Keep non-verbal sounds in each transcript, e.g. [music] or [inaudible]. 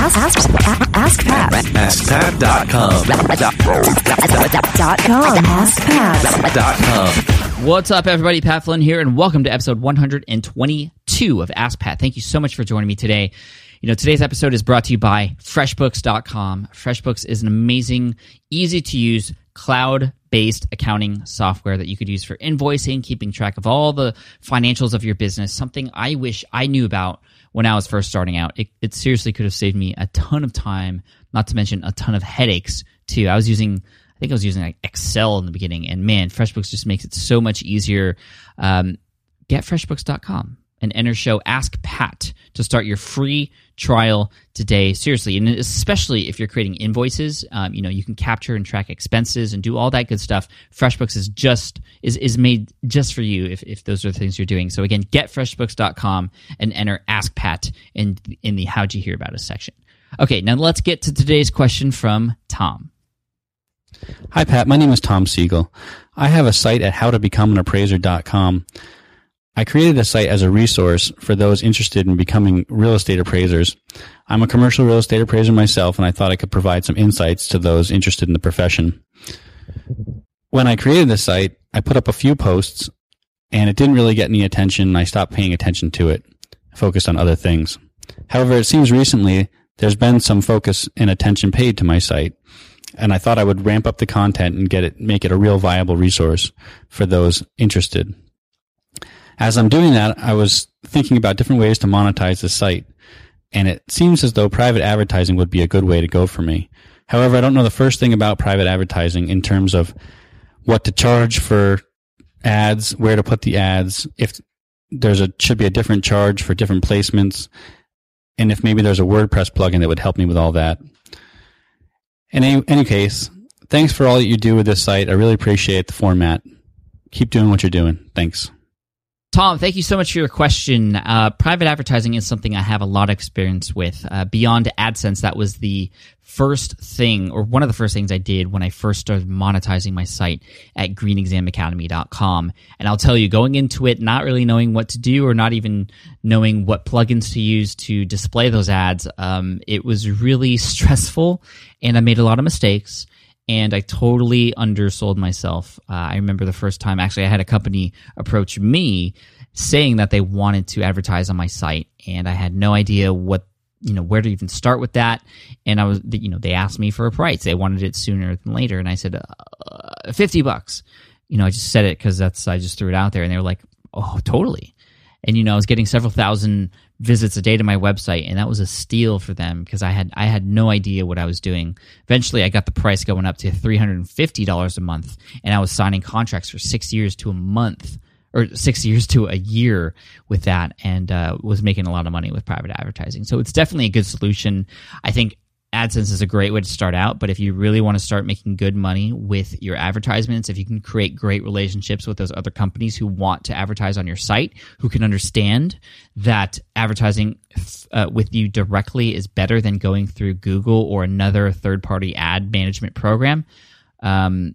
Ask, ask, ask Pat. AskPat.com. Dot com. Ask Pat. Dot com. What's up, everybody? Pat Flynn here, and welcome to episode 122 of Ask Pat. Thank you so much for joining me today. You know, today's episode is brought to you by FreshBooks.com. FreshBooks is an amazing, easy to use cloud based accounting software that you could use for invoicing, keeping track of all the financials of your business, something I wish I knew about when I was first starting out. It, it seriously could have saved me a ton of time, not to mention a ton of headaches, too. I was using I think I was using like Excel in the beginning, and man, FreshBooks just makes it so much easier. Um, get FreshBooks.com and enter show Ask Pat to start your free trial today. Seriously, and especially if you're creating invoices, um, you know you can capture and track expenses and do all that good stuff. FreshBooks is just is is made just for you if, if those are the things you're doing. So again, get FreshBooks.com and enter Ask Pat in in the How'd You Hear About Us section. Okay, now let's get to today's question from Tom. Hi, Pat. My name is Tom Siegel. I have a site at howtobecomeanappraiser.com. I created a site as a resource for those interested in becoming real estate appraisers. I'm a commercial real estate appraiser myself, and I thought I could provide some insights to those interested in the profession. When I created this site, I put up a few posts, and it didn't really get any attention. And I stopped paying attention to it, focused on other things. However, it seems recently there's been some focus and attention paid to my site and I thought I would ramp up the content and get it, make it a real viable resource for those interested. As I'm doing that, I was thinking about different ways to monetize the site, and it seems as though private advertising would be a good way to go for me. However, I don't know the first thing about private advertising in terms of what to charge for ads, where to put the ads, if there's a should be a different charge for different placements, and if maybe there's a WordPress plugin that would help me with all that. In any, any case, thanks for all that you do with this site. I really appreciate the format. Keep doing what you're doing. Thanks. Tom, thank you so much for your question. Uh, private advertising is something I have a lot of experience with. Uh, beyond AdSense, that was the first thing, or one of the first things I did when I first started monetizing my site at greenexamacademy.com. And I'll tell you, going into it, not really knowing what to do or not even knowing what plugins to use to display those ads, um, it was really [laughs] stressful and I made a lot of mistakes and I totally undersold myself. Uh, I remember the first time, actually, I had a company approach me saying that they wanted to advertise on my site, and I had no idea what you know where to even start with that. And i was you know they asked me for a price. They wanted it sooner than later. And i said uh, 50 bucks. You know i just said it because that's i just threw it out there and they were like oh totally and you know i was getting several thousand visits a day to my website and that was a steal for them because i had i had no idea what i was doing. Eventually i got the price going up to $350 a month and i was signing contracts for six years to a month or six years to a year with that and uh, was making a lot of money with private advertising. So it's definitely a good solution. I think AdSense is a great way to start out, but if you really want to start making good money with your advertisements, if you can create great relationships with those other companies who want to advertise on your site, who can understand that advertising uh, with you directly is better than going through Google or another third party ad management program, um,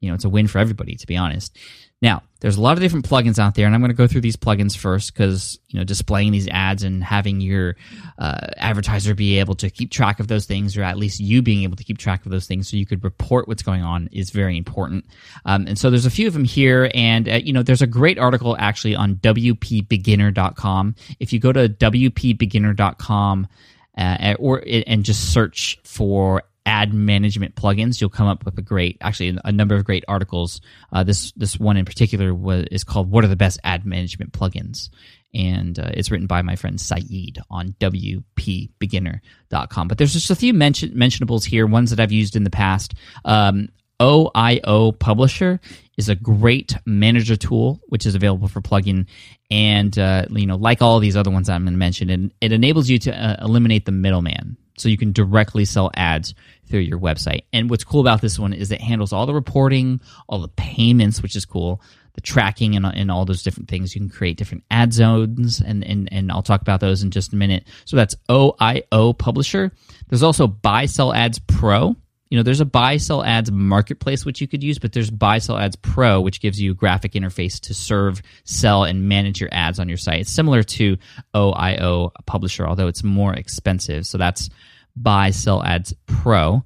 you know, it's a win for everybody, to be honest. Now, there's a lot of different plugins out there, and I'm going to go through these plugins first because you know displaying these ads and having your uh, advertiser be able to keep track of those things, or at least you being able to keep track of those things, so you could report what's going on, is very important. Um, and so there's a few of them here, and uh, you know there's a great article actually on WPBeginner.com. If you go to WPBeginner.com. Uh, or and just search for ad management plugins, you'll come up with a great, actually, a number of great articles. Uh, this this one in particular was, is called "What are the best ad management plugins?" and uh, it's written by my friend Syed on WPBeginner.com. But there's just a few mention, mentionables here, ones that I've used in the past. Um, OIO Publisher is a great manager tool, which is available for plugin. And, uh, you know, like all these other ones I'm going to mention, it, it enables you to uh, eliminate the middleman. So you can directly sell ads through your website. And what's cool about this one is it handles all the reporting, all the payments, which is cool, the tracking, and, and all those different things. You can create different ad zones, and, and, and I'll talk about those in just a minute. So that's OIO Publisher. There's also Buy Sell Ads Pro you know, there's a buy sell ads marketplace which you could use, but there's buy sell ads pro, which gives you a graphic interface to serve, sell, and manage your ads on your site. It's similar to OIO Publisher, although it's more expensive. So that's buy sell ads pro.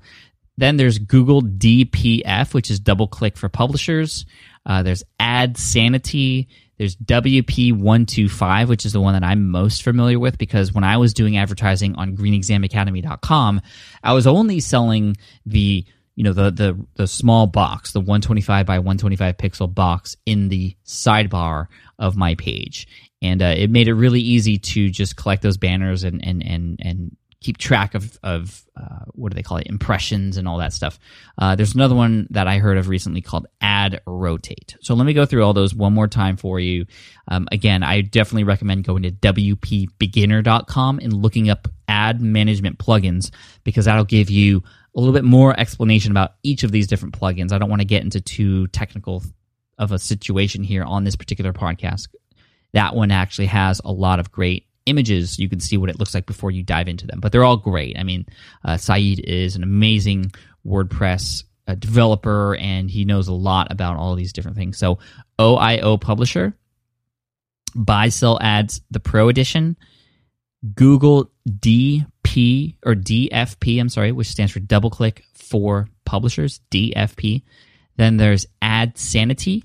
Then there's Google DPF, which is double click for publishers. Uh, there's Ad Sanity. There's WP125, which is the one that I'm most familiar with because when I was doing advertising on greenexamacademy.com, I was only selling the you know the the the small box, the 125 by 125 pixel box in the sidebar of my page, and uh, it made it really easy to just collect those banners and and and and keep track of of uh, what do they call it impressions and all that stuff. Uh, there's another one that I heard of recently called Ad Rotate. So let me go through all those one more time for you. Um, again, I definitely recommend going to wpbeginner.com and looking up ad management plugins because that'll give you a little bit more explanation about each of these different plugins. I don't want to get into too technical of a situation here on this particular podcast. That one actually has a lot of great images you can see what it looks like before you dive into them but they're all great. I mean uh, Syed is an amazing wordpress uh, developer and he knows a lot about all these different things. So oio publisher buy sell ads the pro edition google dp or dfp i'm sorry which stands for double click for publishers dfp then there's ad sanity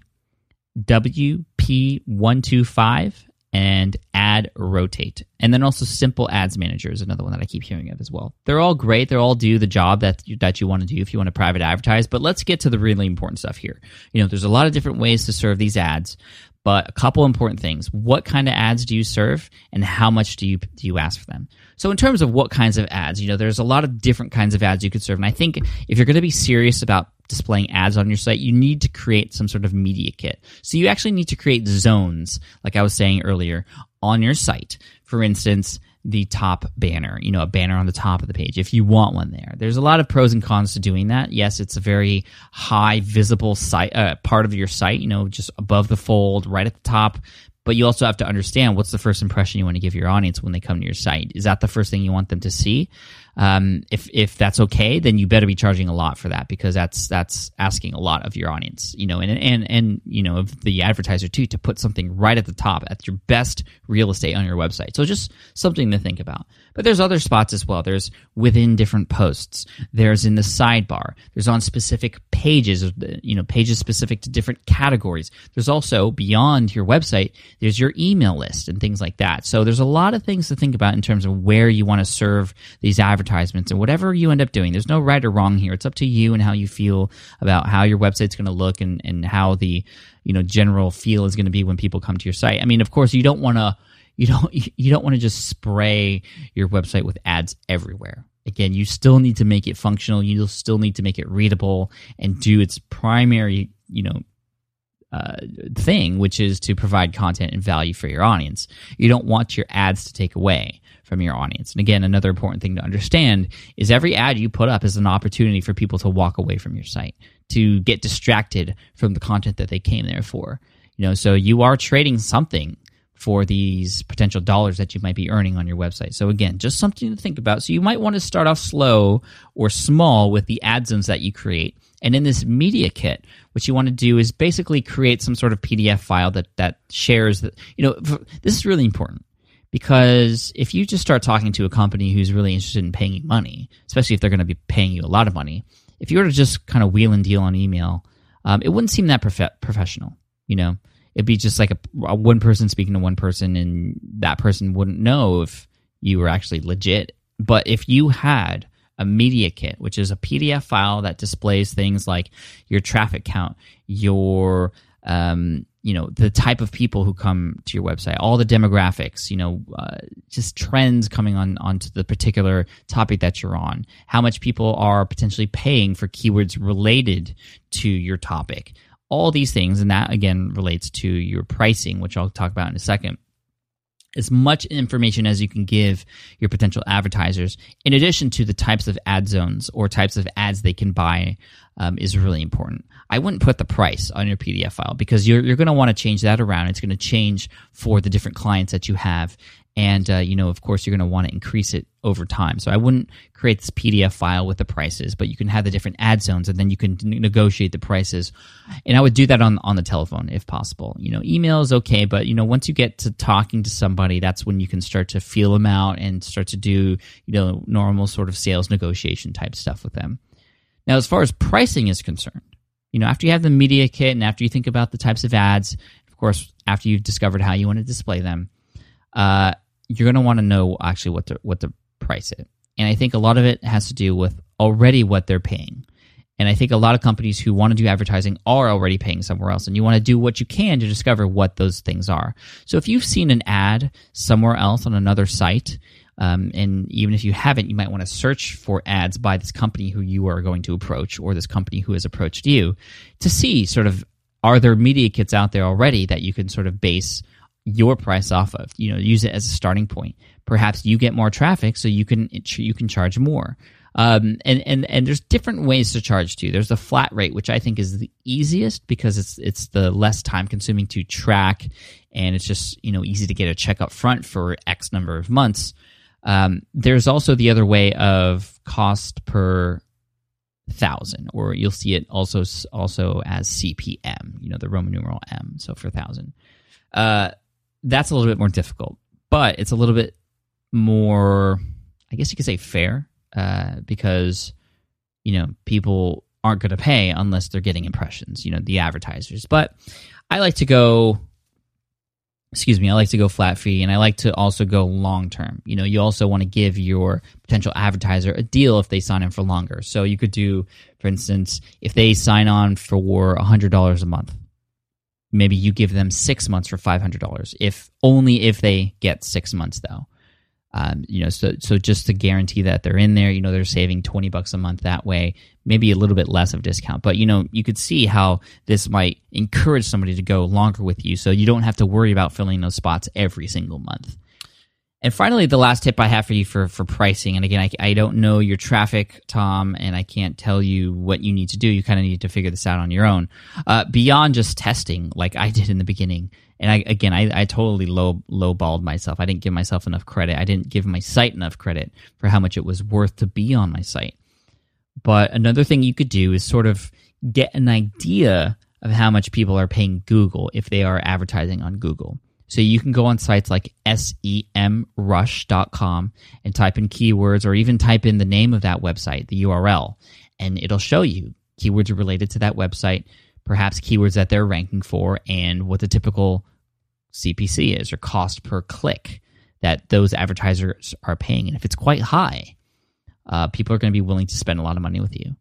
wp125 and ad rotate. And then also simple ads manager is another one that I keep hearing of as well. They're all great. They all do the job that you, that you want to do if you want to private advertise, but let's get to the really important stuff here. You know, there's a lot of different ways to serve these ads, but a couple important things. What kind of ads do you serve and how much do you do you ask for them? So in terms of what kinds of ads, you know, there's a lot of different kinds of ads you could serve. And I think if you're going to be serious about displaying ads on your site, you need to create some sort of media kit. So you actually need to create zones, like I was saying earlier, on your site. For instance, the top banner, you know, a banner on the top of the page if you want one there. There's a lot of pros and cons to doing that. Yes, it's a very high visible site uh, part of your site, you know, just above the fold, right at the top. But you also have to understand what's the first impression you want to give your audience when they come to your site. Is that the first thing you want them to see? Um, if if that's okay, then you better be charging a lot for that because that's that's asking a lot of your audience, you know, and and and you know of the advertiser too to put something right at the top at your best real estate on your website. So just something to think about. But there's other spots as well. There's within different posts. There's in the sidebar. There's on specific pages, you know, pages specific to different categories. There's also beyond your website. There's your email list and things like that. So there's a lot of things to think about in terms of where you want to serve these advertisers advertisements and whatever you end up doing. There's no right or wrong here. It's up to you and how you feel about how your website's going to look and, and how the you know general feel is going to be when people come to your site. I mean, of course, you don't want to you don't [laughs] you don't want to just spray your website with ads everywhere. Again, you still need to make it functional. You still need to make it readable and do its primary, you know, uh, thing, which is to provide content and value for your audience. You don't want your ads to take away from your audience. And again, another important thing to understand is every ad you put up is an opportunity for people to walk away from your site, to get distracted from the content that they came there for. You know, so you are trading something for these potential dollars that you might be earning on your website. So again, just something to think about. So you might want to start off slow or small with the ad zones that you create. And in this media kit, what you want to do is basically create some sort of PDF file that that shares that you know this is really important because if you just start talking to a company who's really interested in paying you money, especially if they're going to be paying you a lot of money, if you were to just kind of wheel and deal on email, um, it wouldn't seem that prof- professional. You know, it'd be just like a, a, one person speaking to one person, and that person wouldn't know if you were actually legit. But if you had a media kit, which is a PDF file that displays things like your traffic count, your um, you know the type of people who come to your website all the demographics you know uh, just trends coming on onto the particular topic that you're on. How much people are potentially paying for keywords related to your topic. All these things and that again relates to your pricing which i'll talk about in a second. As much information as you can give your potential advertisers, in addition to the types of ad zones or types of ads they can buy, um, is really important. I wouldn't put the price on your PDF file because you're, you're going to want to change that around. It's going to change for the different clients that you have. And uh, you know of course you're going to want to increase it over time. So i wouldn't create this pdf file with the prices but you can have the different ad zones and then you can negotiate the prices. And i would do that on on the telephone if possible. You know email is okay but you know once you get to talking to somebody that's when you can start to feel them out and start to do you know normal sort of sales negotiation type stuff with them now as far as pricing is concerned you know after you have the media kit and after you think about the types of ads of course after you've discovered how you want to display them uh, you're going to want to know actually what the what the price is. And I think a lot of it has to do with already what they're paying. And I think a lot of companies who want to do advertising are already paying somewhere else, and you want to do what you can to discover what those things are. So if you've seen an ad somewhere else on another site, um, and even if you haven't, you might want to search for ads by this company who you are going to approach or this company who has approached you to see sort of are there media kits out there already that you can sort of base your price off of. You know, use it as a starting point. Perhaps you get more traffic, so you can you can charge more. Um, and and and there's different ways to charge too. There's a flat rate, which I think is the easiest because it's it's the less time consuming to track, and it's just you know easy to get a check up front for X number of months. Um, there's also the other way of cost per thousand, or you'll see it also also as CPM. You know the Roman numeral M, so for thousand. Uh, that's a little bit more difficult, but it's a little bit more, I guess you could say fair, uh, because you know people aren't going to pay unless they're getting impressions. You know, the advertisers. But I like to go. Excuse me, I like to go flat fee and I like to also go long term. You know, you also want to give your potential advertiser a deal if they sign in for longer. So you could do, for instance, if they sign on for $100 a month, maybe you give them six months for five hundred dollars. If only if they get six months though. Um, you know, so so just to guarantee that they're in there, you know, they're saving twenty bucks a month that way. Maybe a little bit less of discount, but you know, you could see how this might encourage somebody to go longer with you, so you don't have to worry about filling those spots every single month. And finally, the last tip I have for you for, for pricing, and again, I, I don't know your traffic, Tom, and I can't tell you what you need to do. You kind of need to figure this out on your own. Uh, beyond just testing, like I did in the beginning, and I again, I, I totally low lowballed myself. I didn't give myself enough credit. I didn't give my site enough credit for how much it was worth to be on my site. But another thing you could do is sort of get an idea of how much people are paying Google if they are advertising on Google. So you can go on sites like semrush.com and type in keywords or even type in the name of that website, the URL, and it'll show you keywords related to that website, perhaps keywords that they're ranking for, and what the typical CPC is or cost per click that those advertisers are paying. And if it's quite high, uh, people are going to be willing to spend a lot of money with you.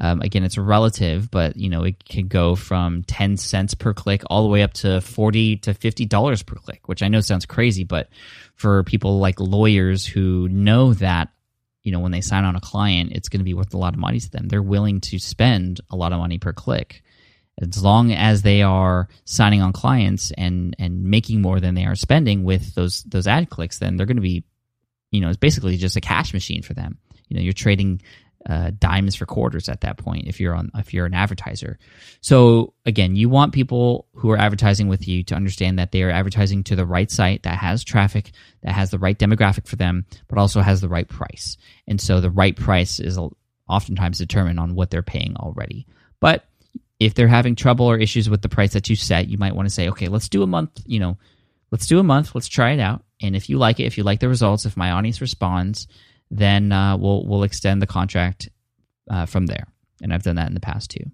Um, again, it's relative, but you know it can go from ten cents per click all the way up to forty to fifty dollars per click, which I know sounds crazy, but for people like lawyers who know that you know when they sign on a client, it's going to be worth a lot of money to them. They're willing to spend a lot of money per click as long as they are signing on clients and and making more than they are spending with those those ad clicks. Then they're going to be, you know, it's basically just a cash machine for them. You know, you're trading uh, dimes for quarters at that point if you're on if you're an advertiser. So again, you want people who are advertising with you to understand that they are advertising to the right site that has traffic, that has the right demographic for them, but also has the right price. And so the right price is oftentimes determined on what they're paying already. But if they're having trouble or issues with the price that you set, you might want to say, okay, let's do a month. You know, let's do a month. Let's try it out. And if you like it, if you like the results, if my audience responds, then uh, we'll we'll extend the contract uh, from there. And I've done that in the past too.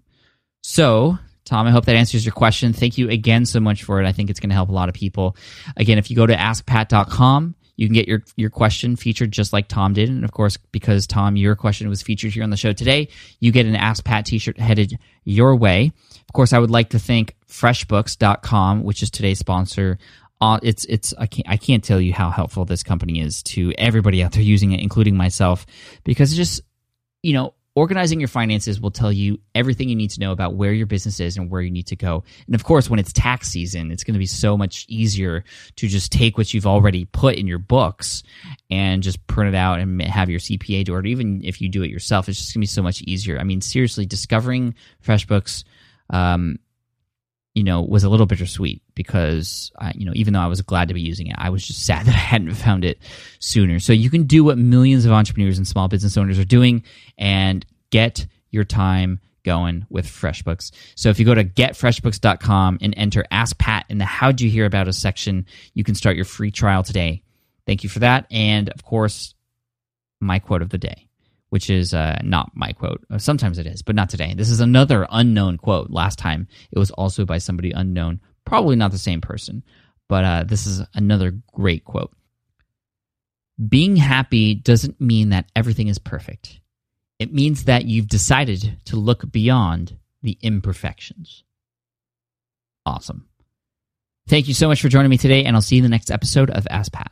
So, Tom, I hope that answers your question. Thank you again so much for it. I think it's going to help a lot of people. Again, if you go to askpat.com, you can get your, your question featured just like Tom did. And of course, because Tom, your question was featured here on the show today, you get an Ask Pat t shirt headed your way. Of course, I would like to thank freshbooks.com, which is today's sponsor uh, it's it's I can't I can't tell you how helpful this company is to everybody out there using it, including myself, because just you know organizing your finances will tell you everything you need to know about where your business is and where you need to go. And of course, when it's tax season, it's going to be so much easier to just take what you've already put in your books and just print it out and have your CPA do it. Or even if you do it yourself, it's just going to be so much easier. I mean, seriously, discovering FreshBooks. Um, you know, was a little bittersweet because, I, you know, even though I was glad to be using it, I was just [laughs] sad that I hadn't found it sooner. So you can do what millions of entrepreneurs and small business owners are doing and get your time going with FreshBooks. So if you go to getfreshbooks.com and enter Ask Pat in the How'd You Hear About Us section, you can start your free trial today. Thank you for that. And of course, my quote of the day, which is uh, not my quote. Uh, Sometimes it is, but not today. This is another unknown quote. Last time it was also by somebody unknown, probably not the same person, but uh, this is another great quote. Being happy doesn't mean that everything is perfect. It means that you've decided to look beyond the imperfections. Awesome. Thank you so much for joining me today, and I'll see you in the next episode of Ask Pat.